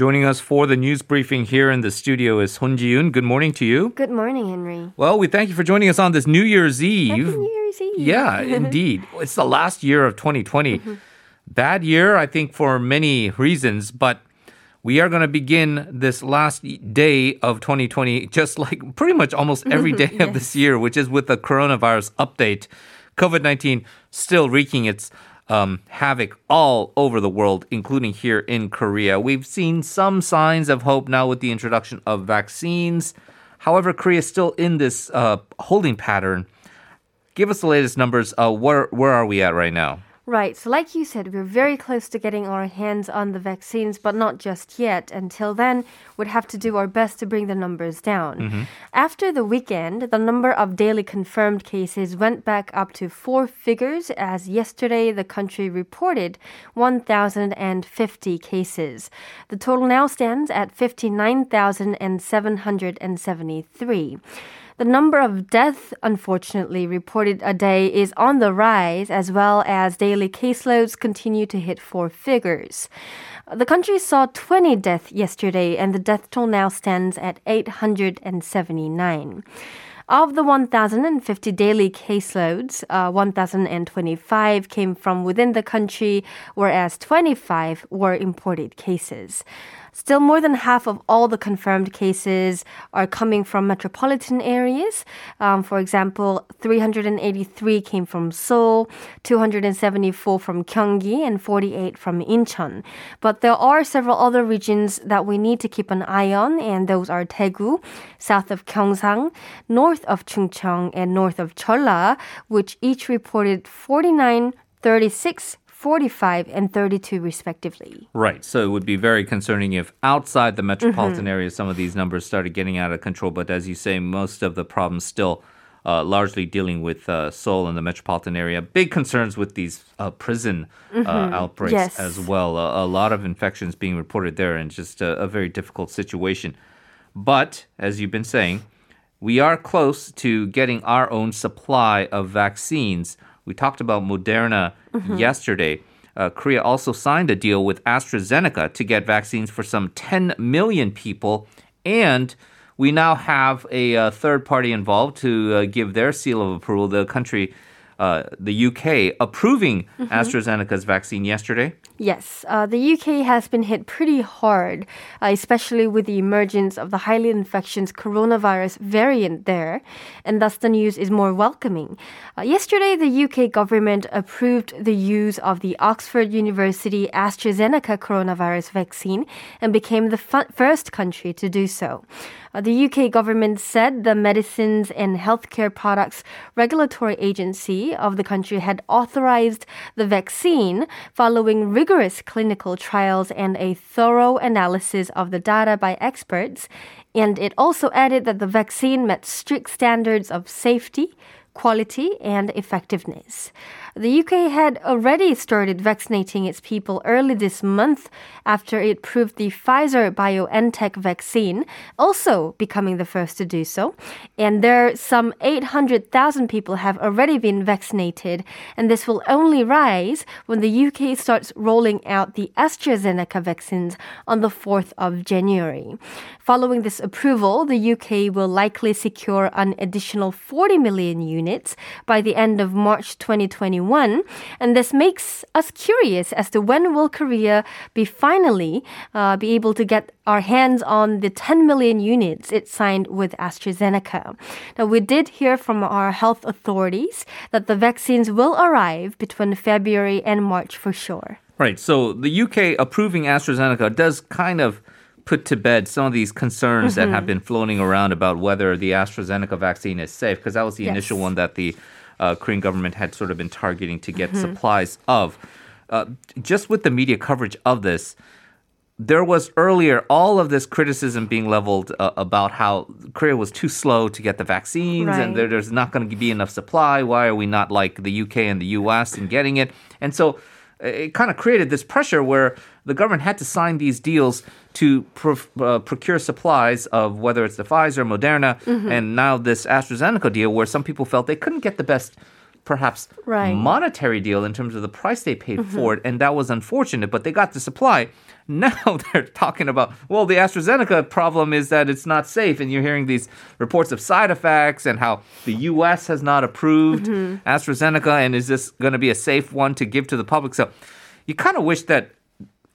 Joining us for the news briefing here in the studio is Son Ji-yoon. Good morning to you. Good morning, Henry. Well, we thank you for joining us on this New Year's Eve. Happy New Year's Eve. Yeah, indeed. It's the last year of 2020. Mm-hmm. Bad year, I think, for many reasons, but we are going to begin this last day of 2020 just like pretty much almost every day of this year, which is with the coronavirus update. COVID 19 still wreaking its um, havoc all over the world, including here in Korea. We've seen some signs of hope now with the introduction of vaccines. However, Korea is still in this uh, holding pattern. Give us the latest numbers. Uh, where where are we at right now? Right. So, like you said, we're very close to getting our hands on the vaccines, but not just yet. Until then, we'd have to do our best to bring the numbers down. Mm-hmm. After the weekend, the number of daily confirmed cases went back up to four figures, as yesterday the country reported 1,050 cases. The total now stands at 59,773. The number of deaths, unfortunately, reported a day is on the rise, as well as daily caseloads continue to hit four figures. The country saw 20 deaths yesterday, and the death toll now stands at 879. Of the 1,050 daily caseloads, uh, 1,025 came from within the country, whereas 25 were imported cases. Still, more than half of all the confirmed cases are coming from metropolitan areas. Um, for example, 383 came from Seoul, 274 from Gyeonggi, and 48 from Incheon. But there are several other regions that we need to keep an eye on, and those are Daegu, south of Gyeongsang, north of Chungcheong, and north of Cholla, which each reported 49, 36, 45 and 32 respectively. Right. So it would be very concerning if outside the metropolitan area some of these numbers started getting out of control. But as you say, most of the problems still uh, largely dealing with uh, Seoul and the metropolitan area. Big concerns with these uh, prison uh, outbreaks Yes. as well. A, a lot of infections being reported there and just a, a very difficult situation. But as you've been saying, we are close to getting our own supply of vaccines. We talked about Moderna yesterday. Uh, Korea also signed a deal with AstraZeneca to get vaccines for some 10 million people. And we now have a uh, third party involved to uh, give their seal of approval. The country, uh, the UK, approving AstraZeneca's vaccine yesterday. Yes, uh, the UK has been hit pretty hard, uh, especially with the emergence of the highly infectious coronavirus variant there, and thus the news is more welcoming. Uh, yesterday, the UK government approved the use of the Oxford University AstraZeneca coronavirus vaccine and became the fu- first country to do so. Uh, the UK government said the Medicines and Healthcare Products Regulatory Agency of the country had authorized the vaccine following rigorous clinical trials and a thorough analysis of the data by experts. And it also added that the vaccine met strict standards of safety, quality, and effectiveness. The UK had already started vaccinating its people early this month after it proved the Pfizer BioNTech vaccine, also becoming the first to do so. And there, some 800,000 people have already been vaccinated, and this will only rise when the UK starts rolling out the AstraZeneca vaccines on the 4th of January. Following this approval, the UK will likely secure an additional 40 million units by the end of March 2021. And this makes us curious as to when will Korea be finally uh, be able to get our hands on the 10 million units it signed with AstraZeneca. Now, we did hear from our health authorities that the vaccines will arrive between February and March for sure. Right. So the UK approving AstraZeneca does kind of put to bed some of these concerns that have been floating around about whether the AstraZeneca vaccine is safe, because that was the Yes. initial one that the uh, Korean government had sort of been targeting to get supplies of. Uh, just with the media coverage of this, there was earlier all of this criticism being leveled uh, about how Korea was too slow to get the vaccines and there, there's not going to be enough supply. Why are we not like the UK and the US in getting it? And so it kind of created this pressure where the government had to sign these deals to pro- uh, procure supplies of whether it's the Pfizer, Moderna, Mm-hmm. and now this AstraZeneca deal where some people felt they couldn't get the best perhaps Right. monetary deal in terms of the price they paid for it, and that was unfortunate. But they got the supply. now they're talking about, well, the AstraZeneca problem is that it's not safe. And you're hearing these reports of side effects and how the U.S. has not approved mm-hmm. AstraZeneca. And is this going to be a safe one to give to the public? So you kind of wish that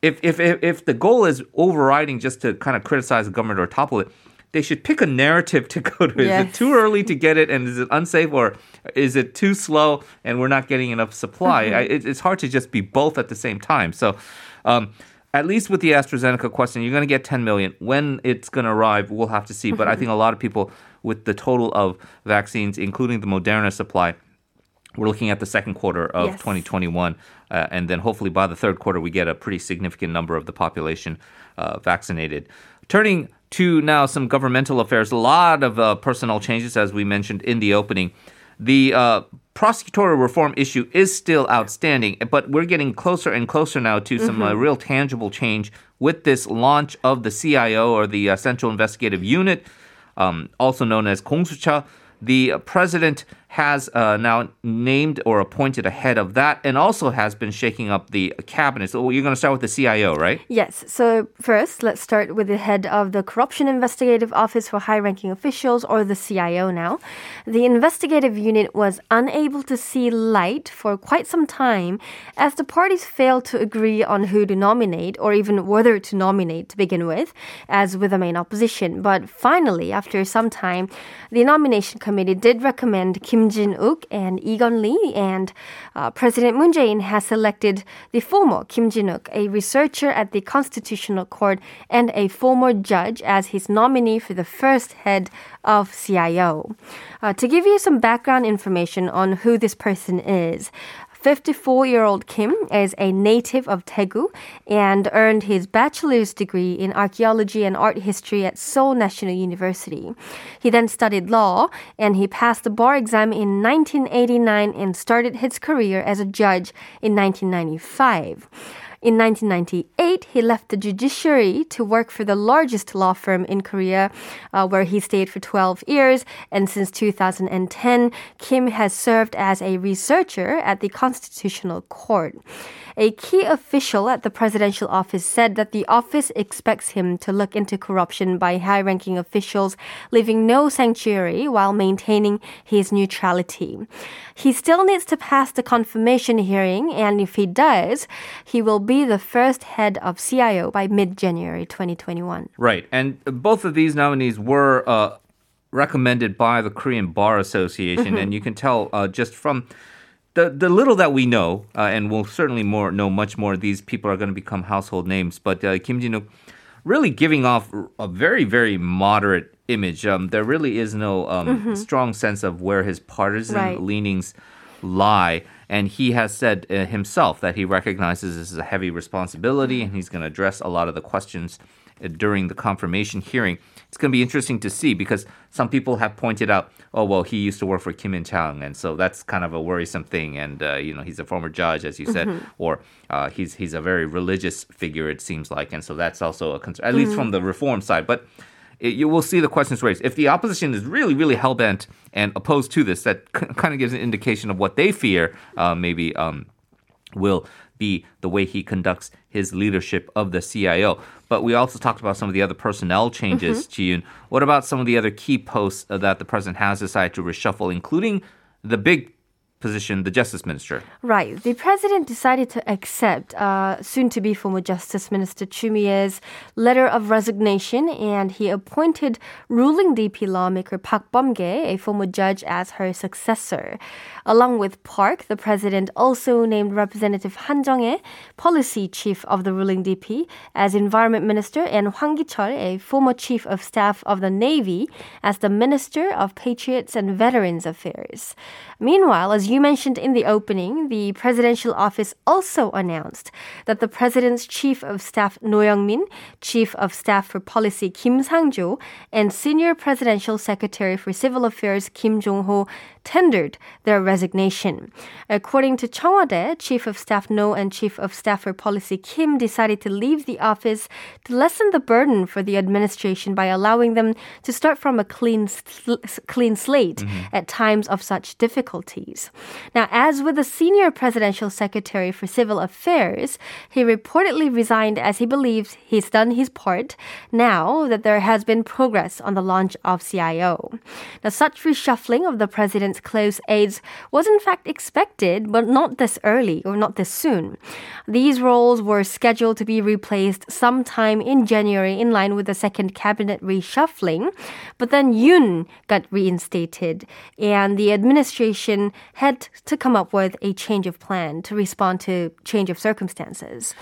if, if, if, the goal is overriding just to kind of criticize the government or topple it, they should pick a narrative to go to. Yes. Is it too early to get it, and is it unsafe, or is it too slow, and we're not getting enough supply? Mm-hmm. I, it, it's hard to just be both at the same time. So. Um, at least with the AstraZeneca question, you're going to get 10 million. When it's going to arrive, we'll have to see. But I mm-hmm. think a lot of people, with the total of vaccines, including the Moderna supply, we're looking at the second quarter of yes. 2021. Uh, and then hopefully by the third quarter, we get a pretty significant number of the population uh, vaccinated. Turning to now some governmental affairs, a lot of uh, personnel changes, as we mentioned in the opening. The uh, prosecutorial reform issue is still outstanding, but we're getting closer and closer now to some uh, mm-hmm. real tangible change with this launch of the CIO or the uh, Central Investigative Unit, um, also known as Gongsucheo. The president has uh, now named or appointed a head of that and also has been shaking up the cabinet. So you're going to start with the CIO, right? Yes. So first, let's start with the head of the Corruption Investigative Office for High Ranking Officials, or the CIO now. The investigative unit was unable to see light for quite some time as the parties failed to agree on who to nominate or even whether to nominate to begin with, as with the main opposition. But finally, after some time, the nomination committee did recommend Kim Kim Jin-wook and Lee Kun-ri, and uh, President Moon Jae-in has selected the former Kim Jin-wook, a researcher at the Constitutional Court and a former judge, as his nominee for the first head of CIO. Uh, to give you some background information on who this person is, 54 year old Kim is a native of Daegu and earned his bachelor's degree in archaeology and art history at Seoul National University. He then studied law and he passed the bar exam in 1989 and started his career as a judge in 1995. In 1998, he left the judiciary to work for the largest law firm in Korea, uh, where he stayed for 12 years. And since 2010, Kim has served as a researcher at the Constitutional Court. A key official at the presidential office said that the office expects him to look into corruption by high ranking officials, leaving no sanctuary while maintaining his neutrality. He still needs to pass the confirmation hearing, and if he does, he will be the first head of CIO by mid January 2021. Right. And both of these nominees were. Uh, recommended by the Korean Bar Association, mm-hmm. and you can tell uh, just from the the little that we know, uh, and we'll certainly more know much more. These people are going to become household names. But uh, Kim Jin-wook really giving off a very very moderate image. Um, there really is no um, mm-hmm. strong sense of where his partisan right. leanings lie. And he has said uh, himself that he recognizes this is a heavy responsibility, and he's going to address a lot of the questions uh, during the confirmation hearing it's going to be interesting to see because some people have pointed out, oh well, he used to work for Kim & Chang, and so that's kind of a worrisome thing. And uh, you know, he's a former judge, as you said, mm-hmm. or uh, he's he's a very religious figure. It seems like, and so that's also a concern, at mm-hmm. least from the reform side. But it, you will see the questions raised. If the opposition is really, really hell bent and opposed to this, that c- kind of gives an indication of what they fear. Uh, maybe. Um, will be the way he conducts his leadership of the CIO. But we also talked about some of the other personnel changes, mm-hmm. Ji-yoon. What about some of the other key posts that the president has decided to reshuffle, including the big position, the justice minister. Right. The president decided to accept uh, soon to be former justice minister Choo Mi-ae's letter of resignation and he appointed ruling DP lawmaker Park Bum-gye, a former judge, as her successor. Along with Park, the president also named Representative Han Jeoung-ae, policy chief of the ruling DP, as environment minister, and Hwang Ki-chul, a former chief of staff of the Navy, as the minister of Patriots and Veterans Affairs. Meanwhile, as you mentioned in the opening, the presidential office also announced that the president's chief of staff No Young-min, chief of staff for policy Kim Sang-jo, and senior presidential secretary for civil affairs Kim Jong-ho tendered their resignation. According to Cheong Wa Dae, Chief of Staff No and Chief of Staff for Policy Kim decided to leave the office to lessen the burden for the administration by allowing them to start from a clean, sl- clean slate mm-hmm. at times of such difficulties. Now, as with the senior presidential secretary for civil affairs, he reportedly resigned as he believes he's done his part now that there has been progress on the launch of CIO. Now, such reshuffling of the president's close aides was in fact expected, but not this early or not this soon. These roles were scheduled to be replaced sometime in January in line with the second cabinet reshuffling, but then Yoon got reinstated and the administration had to come up with a change of plan to respond to change of circumstances.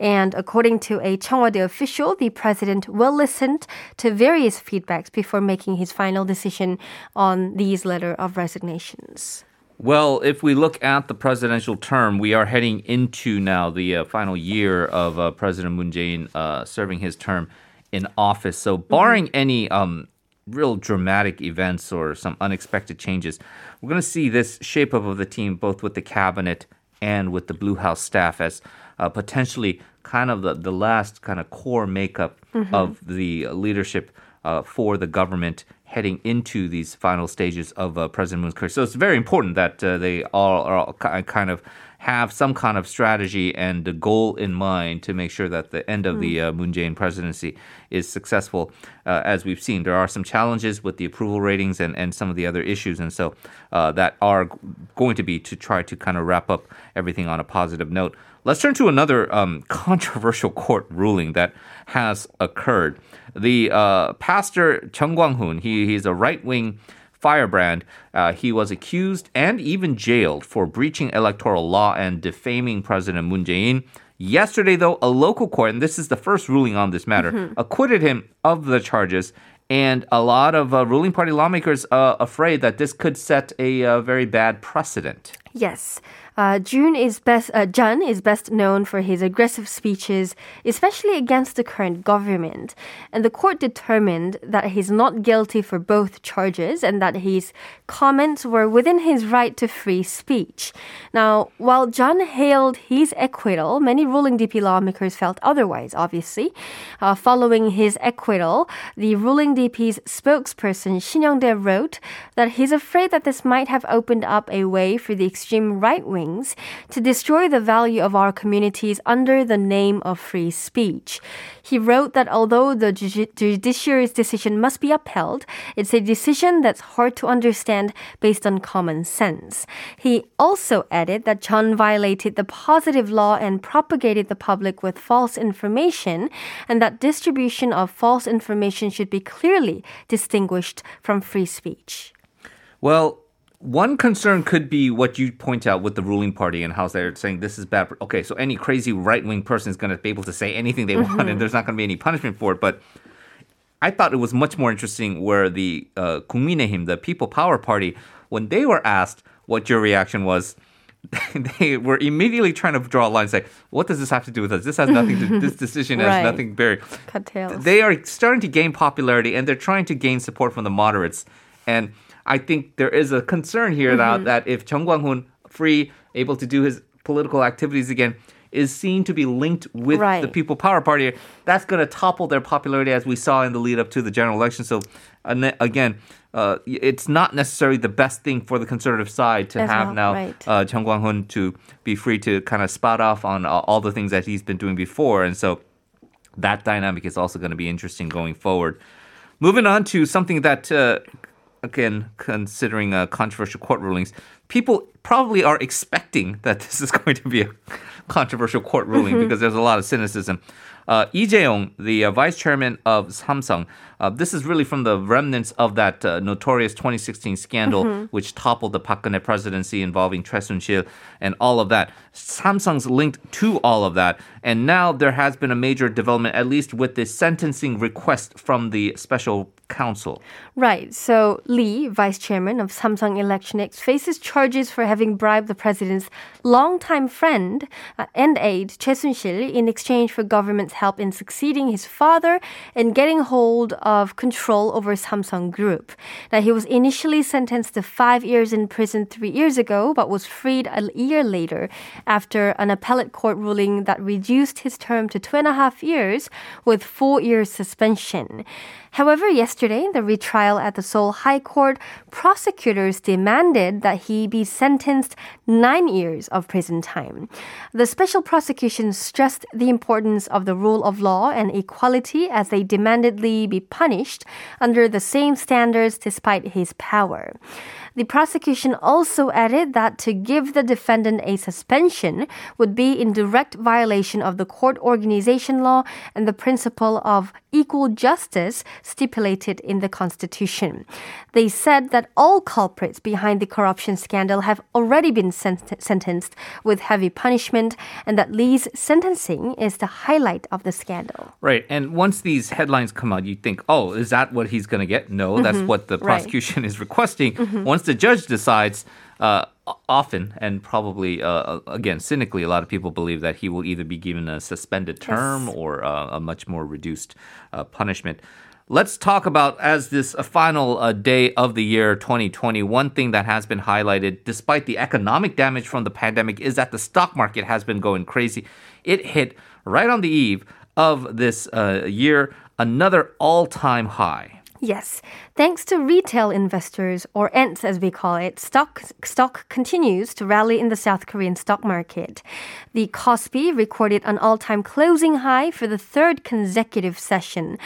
And according to a Cheong Wa Dae official, the president will listen to various feedbacks before making his final decision on these letter of resignations. Well, if we look at the presidential term, we are heading into now the uh, final year of uh, President Moon Jae-in uh, serving his term in office. So, barring mm-hmm. any um, real dramatic events or some unexpected changes, we're going to see this shape up of the team both with the cabinet and with the Blue House staff as uh, potentially kind of the, the last kind of core makeup mm-hmm. of the leadership uh, for the government heading into these final stages of uh, President Moon's career. So it's very important that uh, they all are kind of have some kind of strategy and a goal in mind to make sure that the end of mm. the uh, Moon Jae-in presidency is successful. Uh, as we've seen, there are some challenges with the approval ratings and, and some of the other issues, and so uh, that are going to be to try to kind of wrap up everything on a positive note. Let's turn to another um, controversial court ruling that has occurred. The uh, pastor Jun Kwang-hoon, he, he's a right-wing firebrand. Uh, he was accused and even jailed for breaching electoral law and defaming President Moon Jae-in. Yesterday, though, a local court, and this is the first ruling on this matter, mm-hmm. acquitted him of the charges. And a lot of uh, ruling party lawmakers are afraid that this could set a uh, very bad precedent. Yes. Uh, Jun is best. Uh, Jun is best known for his aggressive speeches, especially against the current government. And the court determined that he's not guilty for both charges and that his comments were within his right to free speech. Now, while Jun hailed his acquittal, many ruling DP lawmakers felt otherwise. Obviously, uh, following his acquittal, the ruling DP's spokesperson Shin Young-dae wrote that he's afraid that this might have opened up a way for the extreme right wing to destroy the value of our communities under the name of free speech. He wrote that although the judiciary's decision must be upheld, it's a decision that's hard to understand based on common sense. He also added that Jun violated the positive law and propagated the public with false information, and that distribution of false information should be clearly distinguished from free speech. Well, one concern could be what you point out with the ruling party and how they're saying this is bad. Okay, so any crazy right wing person is going to be able to say anything they mm-hmm. want, and there's not going to be any punishment for it. But I thought it was much more interesting where the uh, 국민의힘, the People Power Party, when they were asked what your reaction was, they were immediately trying to draw a line and say, what does this have to do with us? This has nothing to, this decision has right. nothing very. Cut tails. They are starting to gain popularity and they're trying to gain support from the moderates. And I think there is a concern here mm-hmm. that, that if Jun Kwang-hoon, free, able to do his political activities again, is seen to be linked with right. the People Power Party, that's going to topple their popularity as we saw in the lead up to the general election. So, again, uh, it's not necessarily the best thing for the conservative side to have now right. uh, Jun Kwang-hoon to be free to kind of spot off on uh, all the things that he's been doing before. And so that dynamic is also going to be interesting going forward. Moving on to something that uh, again, considering uh, controversial court rulings, people probably are expecting that this is going to be a controversial court ruling mm-hmm. because there's a lot of cynicism. Uh, Lee Jae-yong, the uh, vice chairman of Samsung, uh, this is really from the remnants of that uh, notorious 2016 scandal, mm-hmm. which toppled the Park Geun-hye presidency involving Choi Soon-sil and all of that. Samsung's linked to all of that, and now there has been a major development, at least with the sentencing request from the special counsel. Right. So Lee, vice chairman of Samsung Electronics, faces charges for having bribed the president's longtime friend uh, and aide Choi Soon-sil in exchange for government's help in succeeding his father and getting hold of control over Samsung Group. Now he was initially sentenced to five years in prison three years ago, but was freed a year later after an appellate court ruling that reduced his term to two and a half years with four years suspension. However, yesterday yesterday, the retrial at the Seoul High Court, prosecutors demanded that he be sentenced nine years of prison time. The special prosecution stressed the importance of the rule of law and equality as they demanded Lee be punished under the same standards despite his power. The prosecution also added that to give the defendant a suspension would be in direct violation of the court organization law and the principle of equal justice stipulated in the Constitution. They said that all culprits behind the corruption scandal have already been sent- sentenced with heavy punishment and that Lee's sentencing is the highlight of the scandal. Right. And once these headlines come out, you think, oh, is that what he's going to get? No, that's what the Mm-hmm. Right. prosecution is requesting. Once the judge decides, uh, often and probably, uh, again, cynically, a lot of people believe that he will either be given a suspended term Yes. or uh, a much more reduced uh, punishment. Let's talk about as this uh, final uh, day of the year 2020. One thing that has been highlighted, despite the economic damage from the pandemic, is that the stock market has been going crazy. It hit right on the eve of this uh, year another all-time high. Yes. Thanks to retail investors, or ants as we call it, stock, stock continues to rally in the South Korean stock market. The Kospi recorded an all time closing high for the third consecutive session.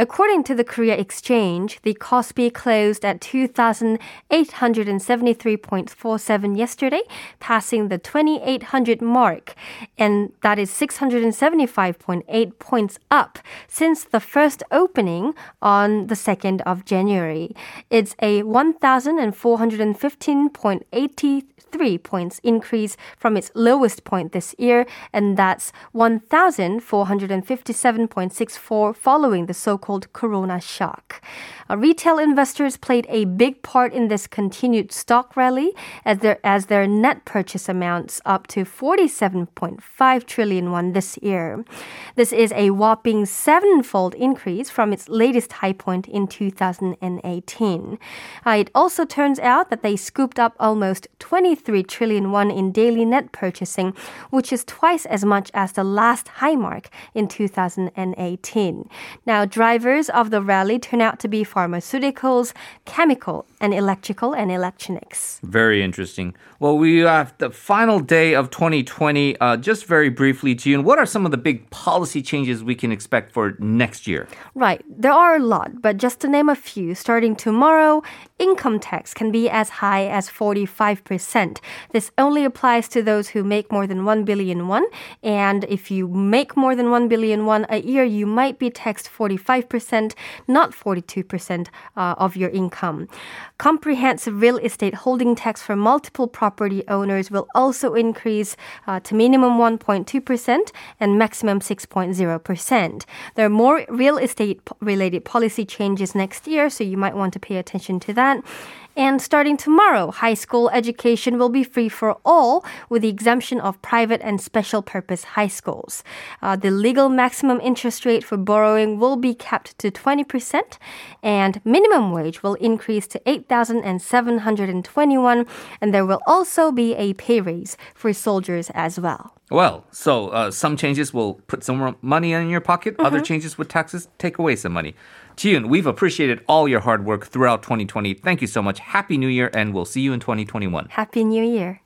According to the Korea Exchange, the Kospi closed at 2,873.47 yesterday, passing the 2,800 mark, and that is 675.8 points up since the first opening on the 2nd of January. It's a 1,415.83 points increase from its lowest point this year, and that's 1,457.64 following the so-called corona shock. Uh, retail investors played a big part in this continued stock rally as their, as their net purchase amounts up to 47.5 trillion won this year. This is a whopping sevenfold increase from its latest high point in 2018. Uh, it also turns out that they scooped up almost 23 trillion won in daily net purchasing, which is twice as much as the last high mark in 2018. Now, drivers of the rally turn out to be pharmaceuticals, chemical, and electrical and electronics. Very interesting. Well, we have the final day of 2020. Uh, just very briefly, June, what are some of the big policy changes we can expect for next year? Right, there are a lot, but just to name a few, starting tomorrow, income tax can be as high as 45%. This only applies to those who make more than 1 billion won, and if you make more than 1 billion won a year, you might be taxed 45%, not 42% uh, of your income. Comprehensive real estate holding tax for multiple property owners will also increase uh, to minimum 1.2% and maximum 6.0%. There are more real estate related policy changes next year, so you might want to pay attention to that that. And starting tomorrow, high school education will be free for all with the exemption of private and special purpose high schools. Uh, the legal maximum interest rate for borrowing will be capped to 20%, and minimum wage will increase to 8,721, and there will also be a pay raise for soldiers as well. Well, so uh, some changes will put some more money in your pocket. Other changes with taxes take away some money. Ji-yoon, we've appreciated all your hard work throughout 2020. Thank you so much. Happy New Year, and we'll see you in 2021. Happy New Year.